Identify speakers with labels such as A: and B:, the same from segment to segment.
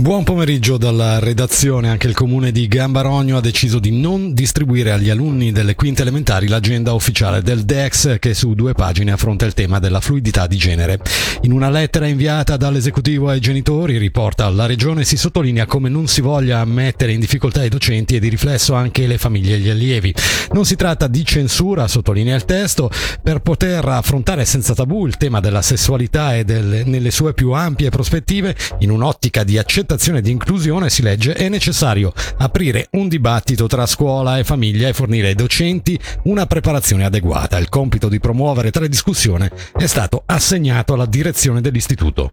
A: Buon pomeriggio dalla redazione. Anche il comune di Gambarogno ha deciso di non distribuire agli alunni delle quinte elementari l'agenda ufficiale del DEX che su due pagine affronta il tema della fluidità di genere. In una lettera inviata dall'esecutivo ai genitori, riporta la regione si sottolinea come non si voglia mettere in difficoltà i docenti e di riflesso anche le famiglie e gli allievi. Non si tratta di censura, sottolinea il testo, per poter affrontare senza tabù il tema della sessualità e del, nelle sue più ampie prospettive in un'ottica di accettazione accettazione di inclusione si legge è necessario aprire un dibattito tra scuola e famiglia e fornire ai docenti una preparazione adeguata. Il compito di promuovere tale discussione è stato assegnato alla direzione dell'istituto.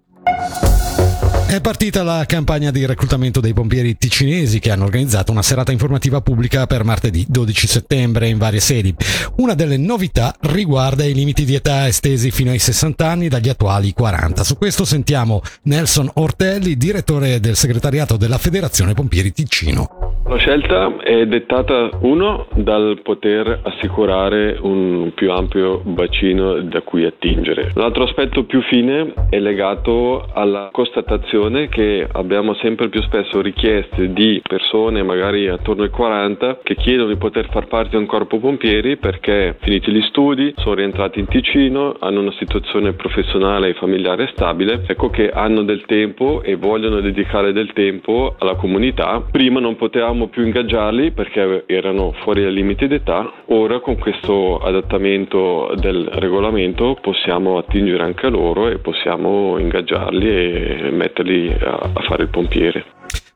A: È partita la campagna di reclutamento dei pompieri ticinesi che hanno organizzato una serata informativa pubblica per martedì 12 settembre in varie sedi. Una delle novità riguarda i limiti di età estesi fino ai 60 anni dagli attuali 40. Su questo sentiamo Nelson Ortelli, direttore del segretariato della Federazione Pompieri Ticino.
B: La scelta è dettata, uno, dal poter assicurare un più ampio bacino da cui attingere. L'altro aspetto più fine è legato alla constatazione che abbiamo sempre più spesso richieste di persone, magari attorno ai 40, che chiedono di poter far parte di un corpo pompieri perché finiti gli studi, sono rientrati in Ticino, hanno una situazione professionale e familiare stabile, ecco che hanno del tempo e vogliono dedicare del tempo alla comunità. Prima non potevamo potevamo più ingaggiarli perché erano fuori dai limiti d'età, ora con questo adattamento del regolamento possiamo attingere anche a loro e possiamo ingaggiarli e metterli a, fare il pompiere.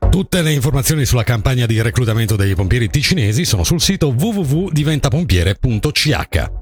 A: Tutte le informazioni sulla campagna di reclutamento dei pompieri ticinesi sono sul sito www.diventapompiere.ch.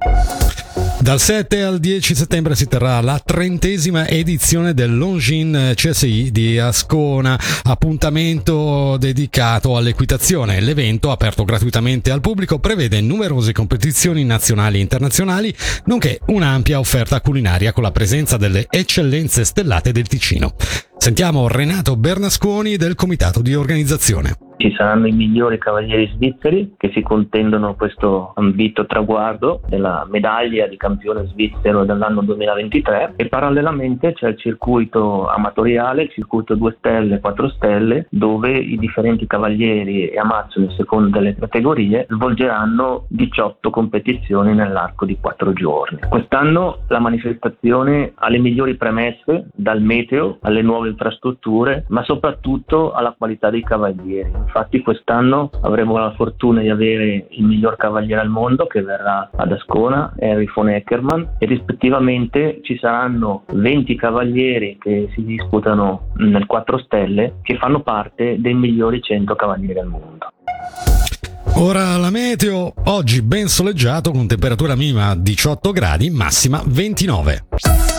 A: Dal 7 al 10 settembre si terrà la trentesima edizione del Longin CSI di Ascona, appuntamento dedicato all'equitazione. L'evento, aperto gratuitamente al pubblico, prevede numerose competizioni nazionali e internazionali, nonché un'ampia offerta culinaria con la presenza delle eccellenze stellate del Ticino. Sentiamo Renato Bernasconi del comitato di organizzazione.
C: Ci saranno i migliori cavalieri svizzeri che si contendono questo ambito traguardo della medaglia di campione svizzero dell'anno 2023 e parallelamente c'è il circuito amatoriale, il circuito 2 stelle, 4 stelle, dove i differenti cavalieri e amazzoni a seconda delle categorie svolgeranno 18 competizioni nell'arco di 4 giorni. Quest'anno la manifestazione ha le migliori premesse dal meteo alle nuove infrastrutture, ma soprattutto alla qualità dei cavalieri Infatti quest'anno avremo la fortuna di avere il miglior cavaliere al mondo che verrà ad Ascona, Henry von Eckermann, e rispettivamente ci saranno 20 cavalieri che si disputano nel 4 stelle che fanno parte dei migliori 100 cavalieri al mondo.
A: Ora la meteo, oggi ben soleggiato con temperatura minima 18 gradi, massima 29.